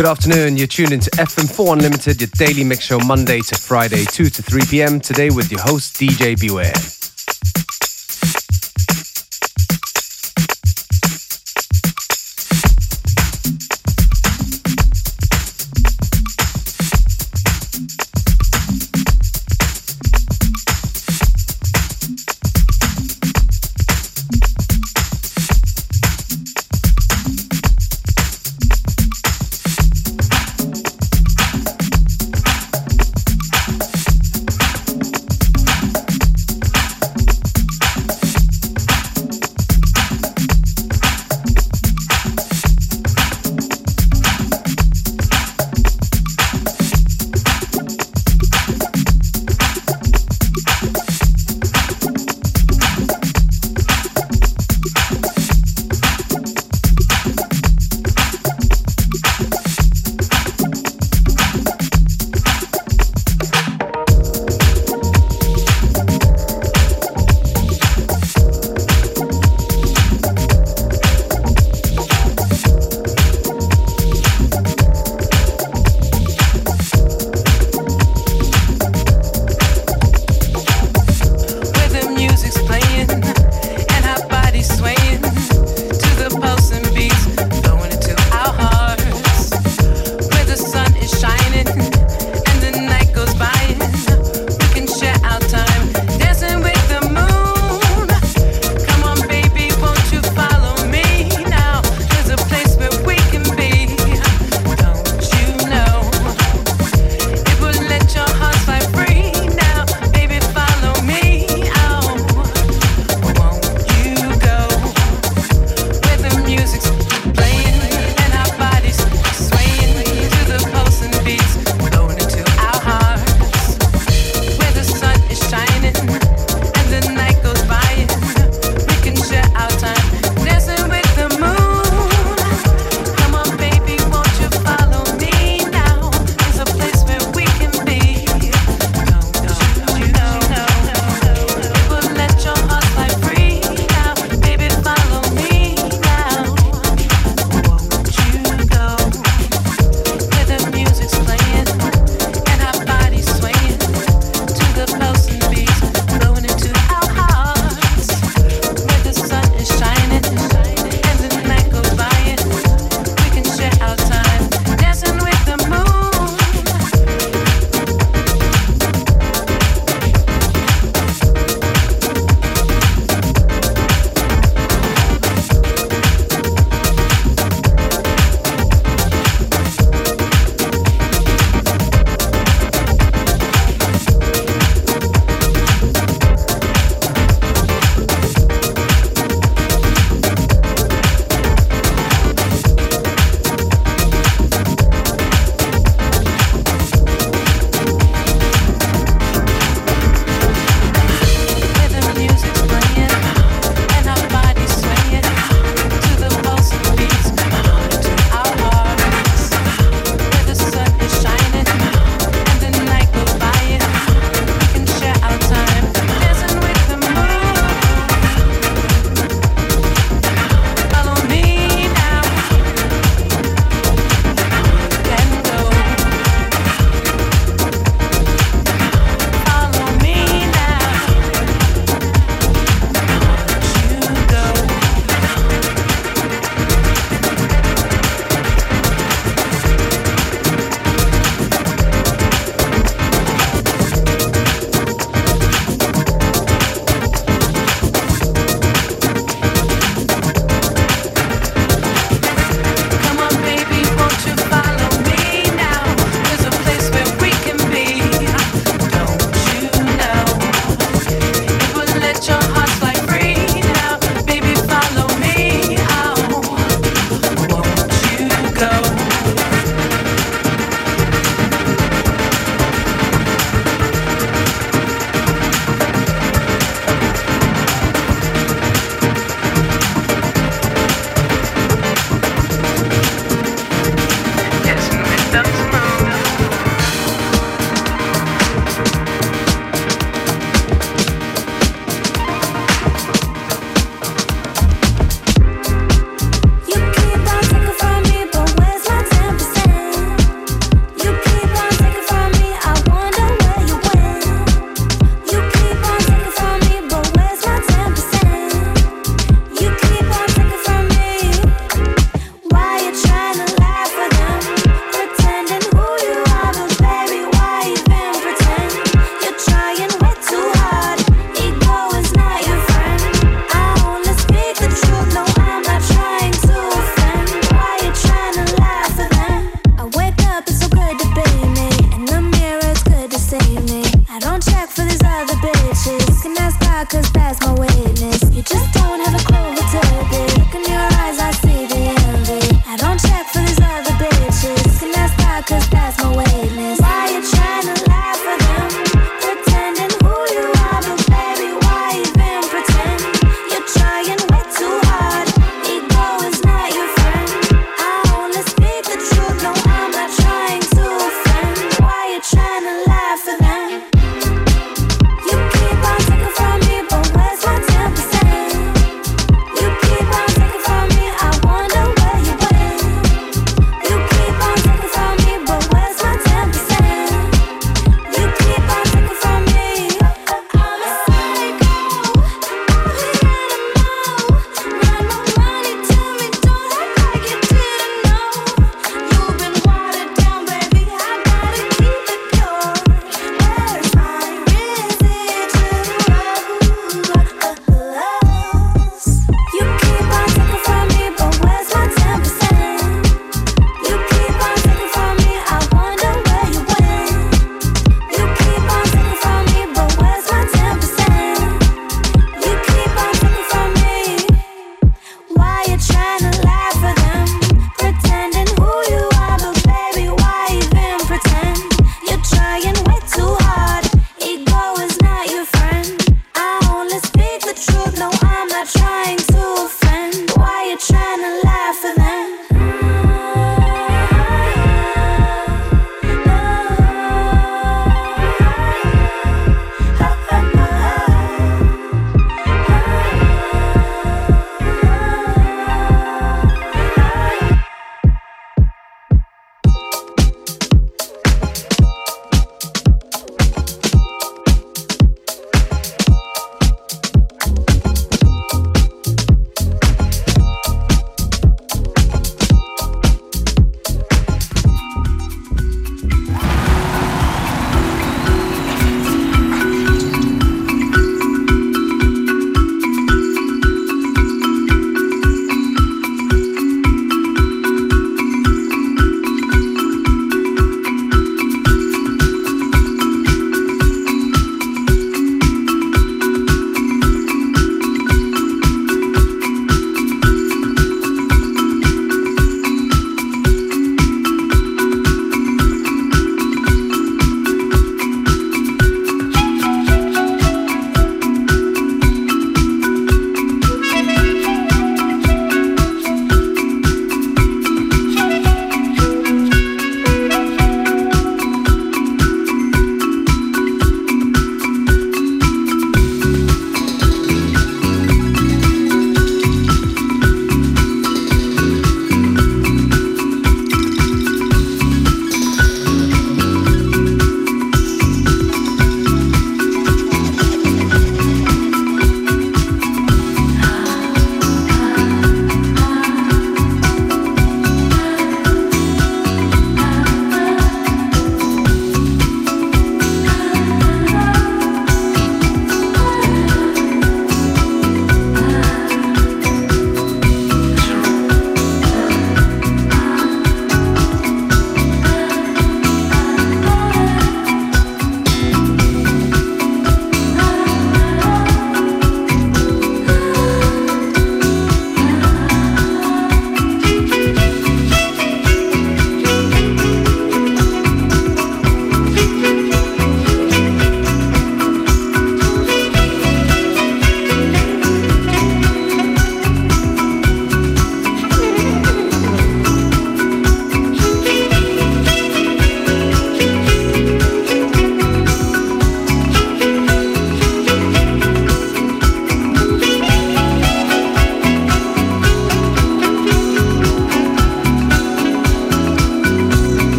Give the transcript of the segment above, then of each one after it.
Good afternoon. You're tuned into FM4 Unlimited, your daily mix show Monday to Friday, 2 to 3 p.m. Today with your host, DJ Beware.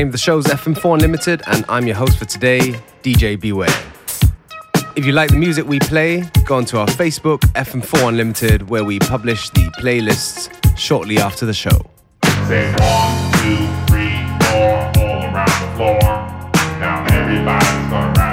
Name the show is FM4 Unlimited, and I'm your host for today, DJ Beware. If you like the music we play, go onto our Facebook, FM4 Unlimited, where we publish the playlists shortly after the show. Say one, two, three, four, all around the floor. Now everybody's gonna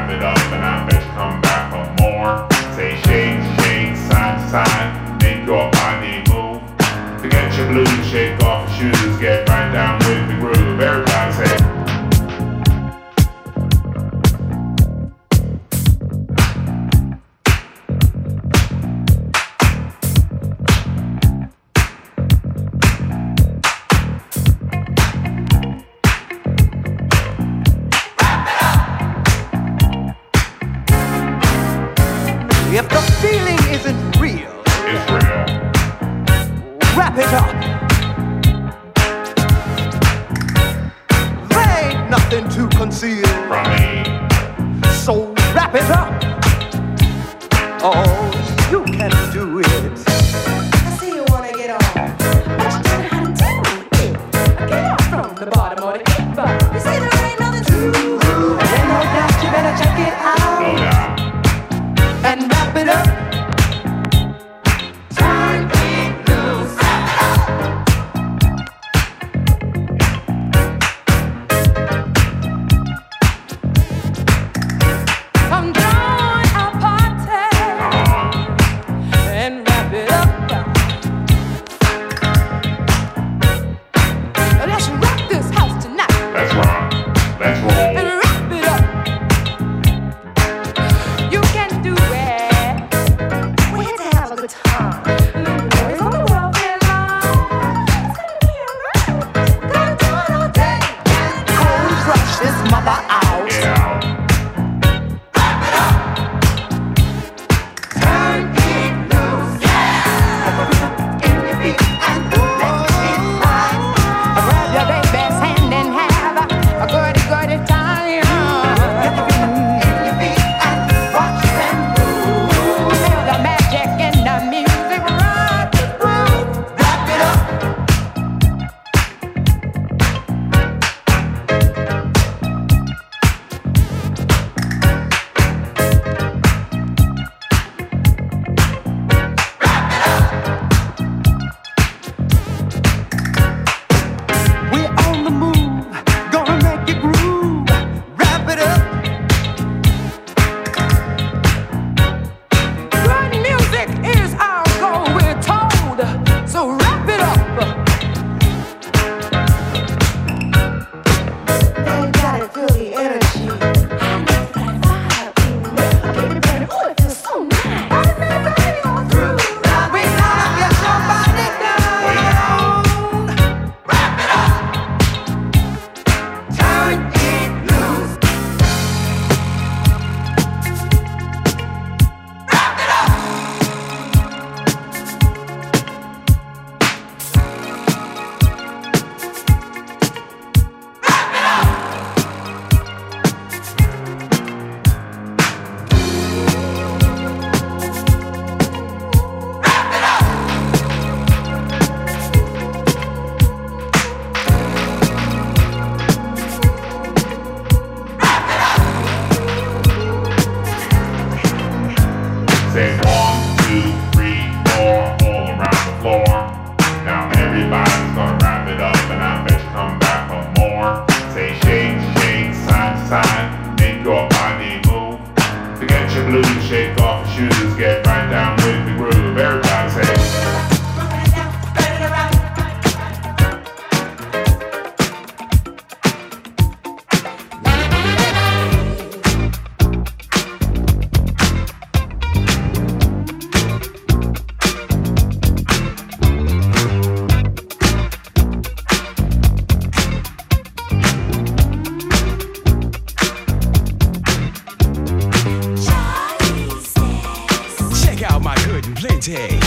plenty.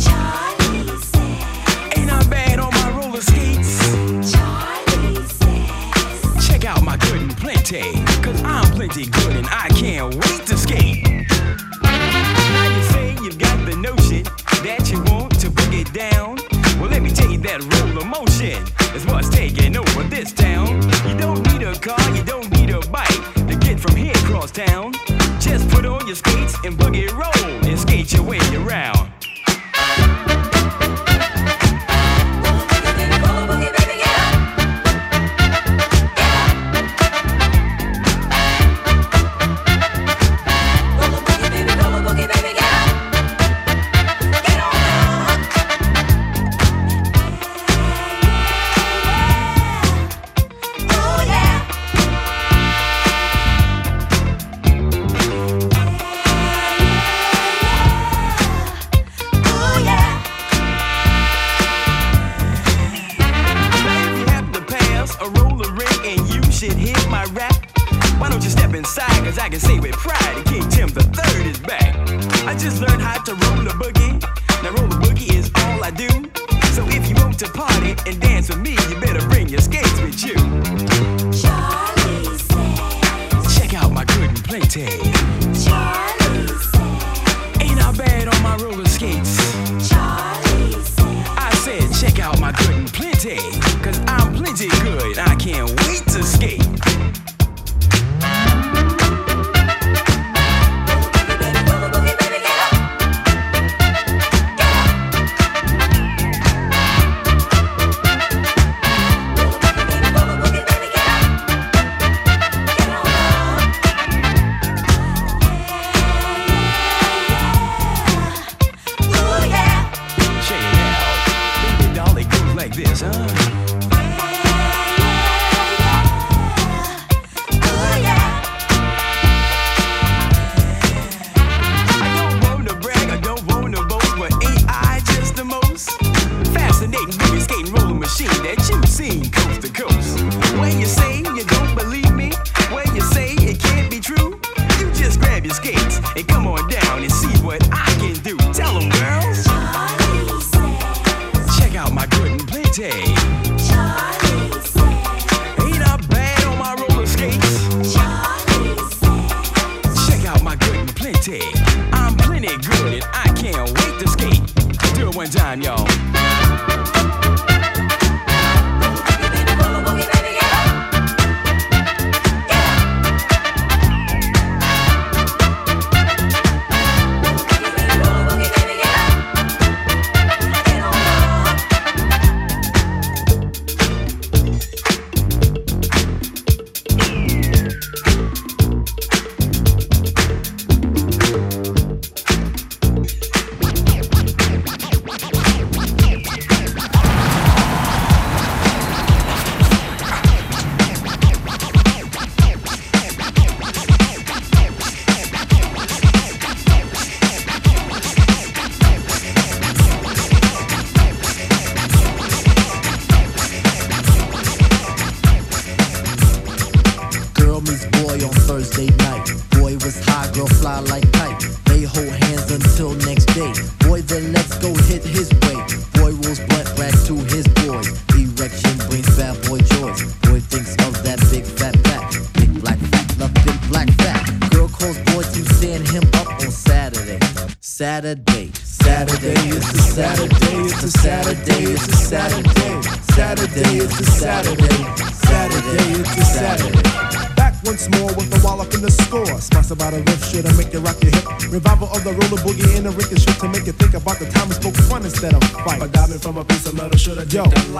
Charlie says. Ain't I bad on my roller skates? Charlie says. Check out my good and plenty. Cause I'm plenty good and I can't wait to skate. Now you say you've got the notion that you want to bring it down. Well, let me tell you that roller motion is what's taking over this town. You don't need a car, you don't need a bike to get from here across town. Just put on your skates and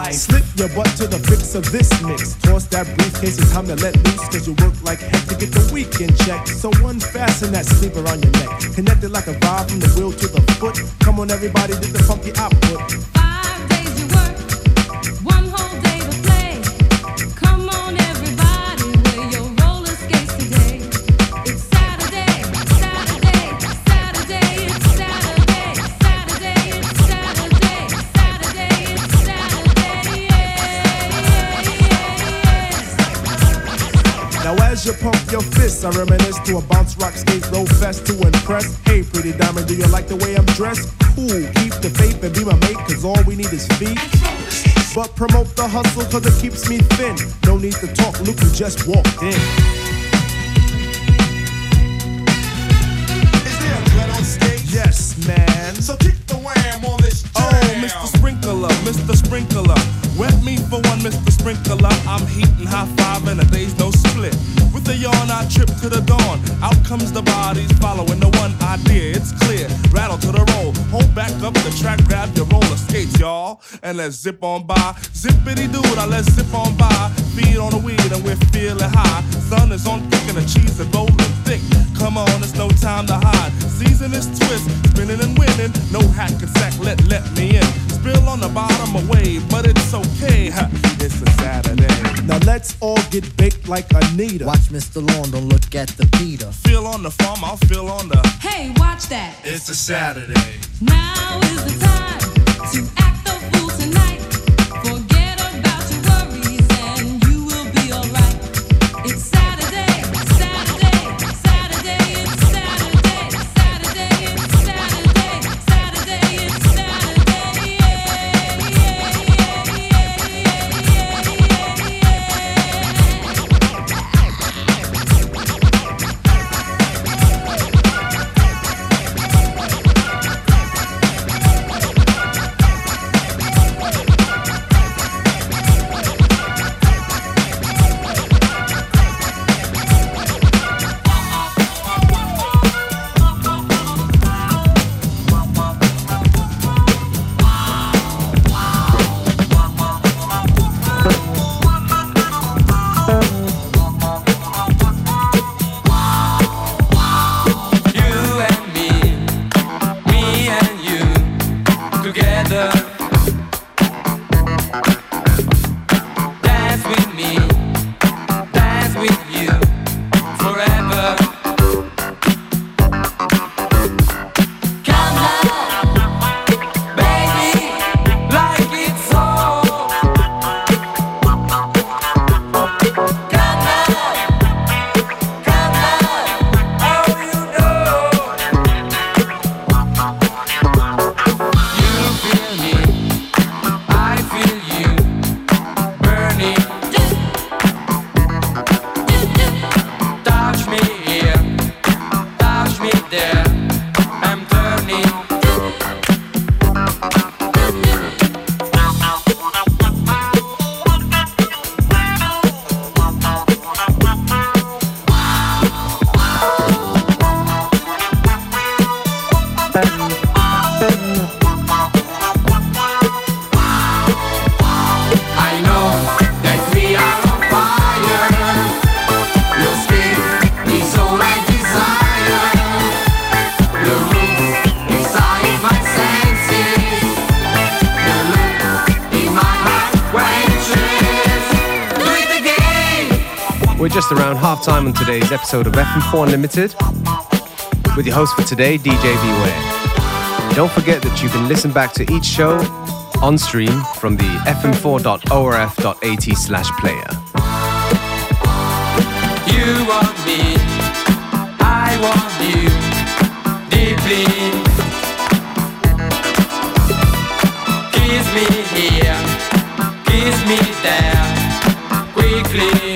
life? slip your butt to the fix of this mix. Toss that briefcase, it's time to let loose, cause you work like heck to get the weekend check. So unfasten that sleeper on your neck. Connected like a vibe from the wheel to the foot. Come on, everybody, get the funky output. I reminisce to a bounce rock skate roll fest to impress. Hey, pretty diamond, do you like the way I'm dressed? Cool, keep the faith and be my mate, cause all we need is feet. But promote the hustle cause it keeps me thin. No need to talk, look who just walked in. Is there a dread on stage? Yes, man. So kick the wham on this oh, jam. Oh, Mr. Sprinkler, Mr. Sprinkler. Wet me for one, Mr. Sprinkler. I'm heating high five and a day's no split. With a yawn, I trip to the dawn. Out comes the bodies following the one idea. It's clear. Rattle to the roll. Hold back up the track, grab your roller skates, y'all. And let's zip on by. Zippity doo, now let's zip on by. Feed on the weed and we're feeling high. Sun is on thick and the cheese is rolling thick. Come on, it's no time to hide. Season is twist, spinning and winning. No hack and sack, let let me in. Spill on the bottom away, but it's okay. Ha, It's a Saturday. Now let's all get baked like Anita. Watch Mr. Lawn, don't look at the Peter. Feel on the farm, I'll feel on the. Hey, watch that. It's a Saturday. Now is the time to act time on today's episode of FM4 Unlimited with your host for today, DJ Beware. Don't forget that you can listen back to each show on stream from the fm4.orf.at slash player. You want me, I want you deeply. Kiss me here, kiss me there, quickly.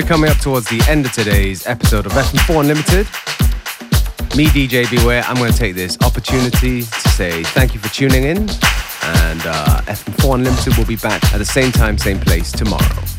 We're coming up towards the end of today's episode of FM4 Unlimited. Me, DJ Beware, I'm going to take this opportunity to say thank you for tuning in. And uh, FM4 Unlimited will be back at the same time, same place tomorrow.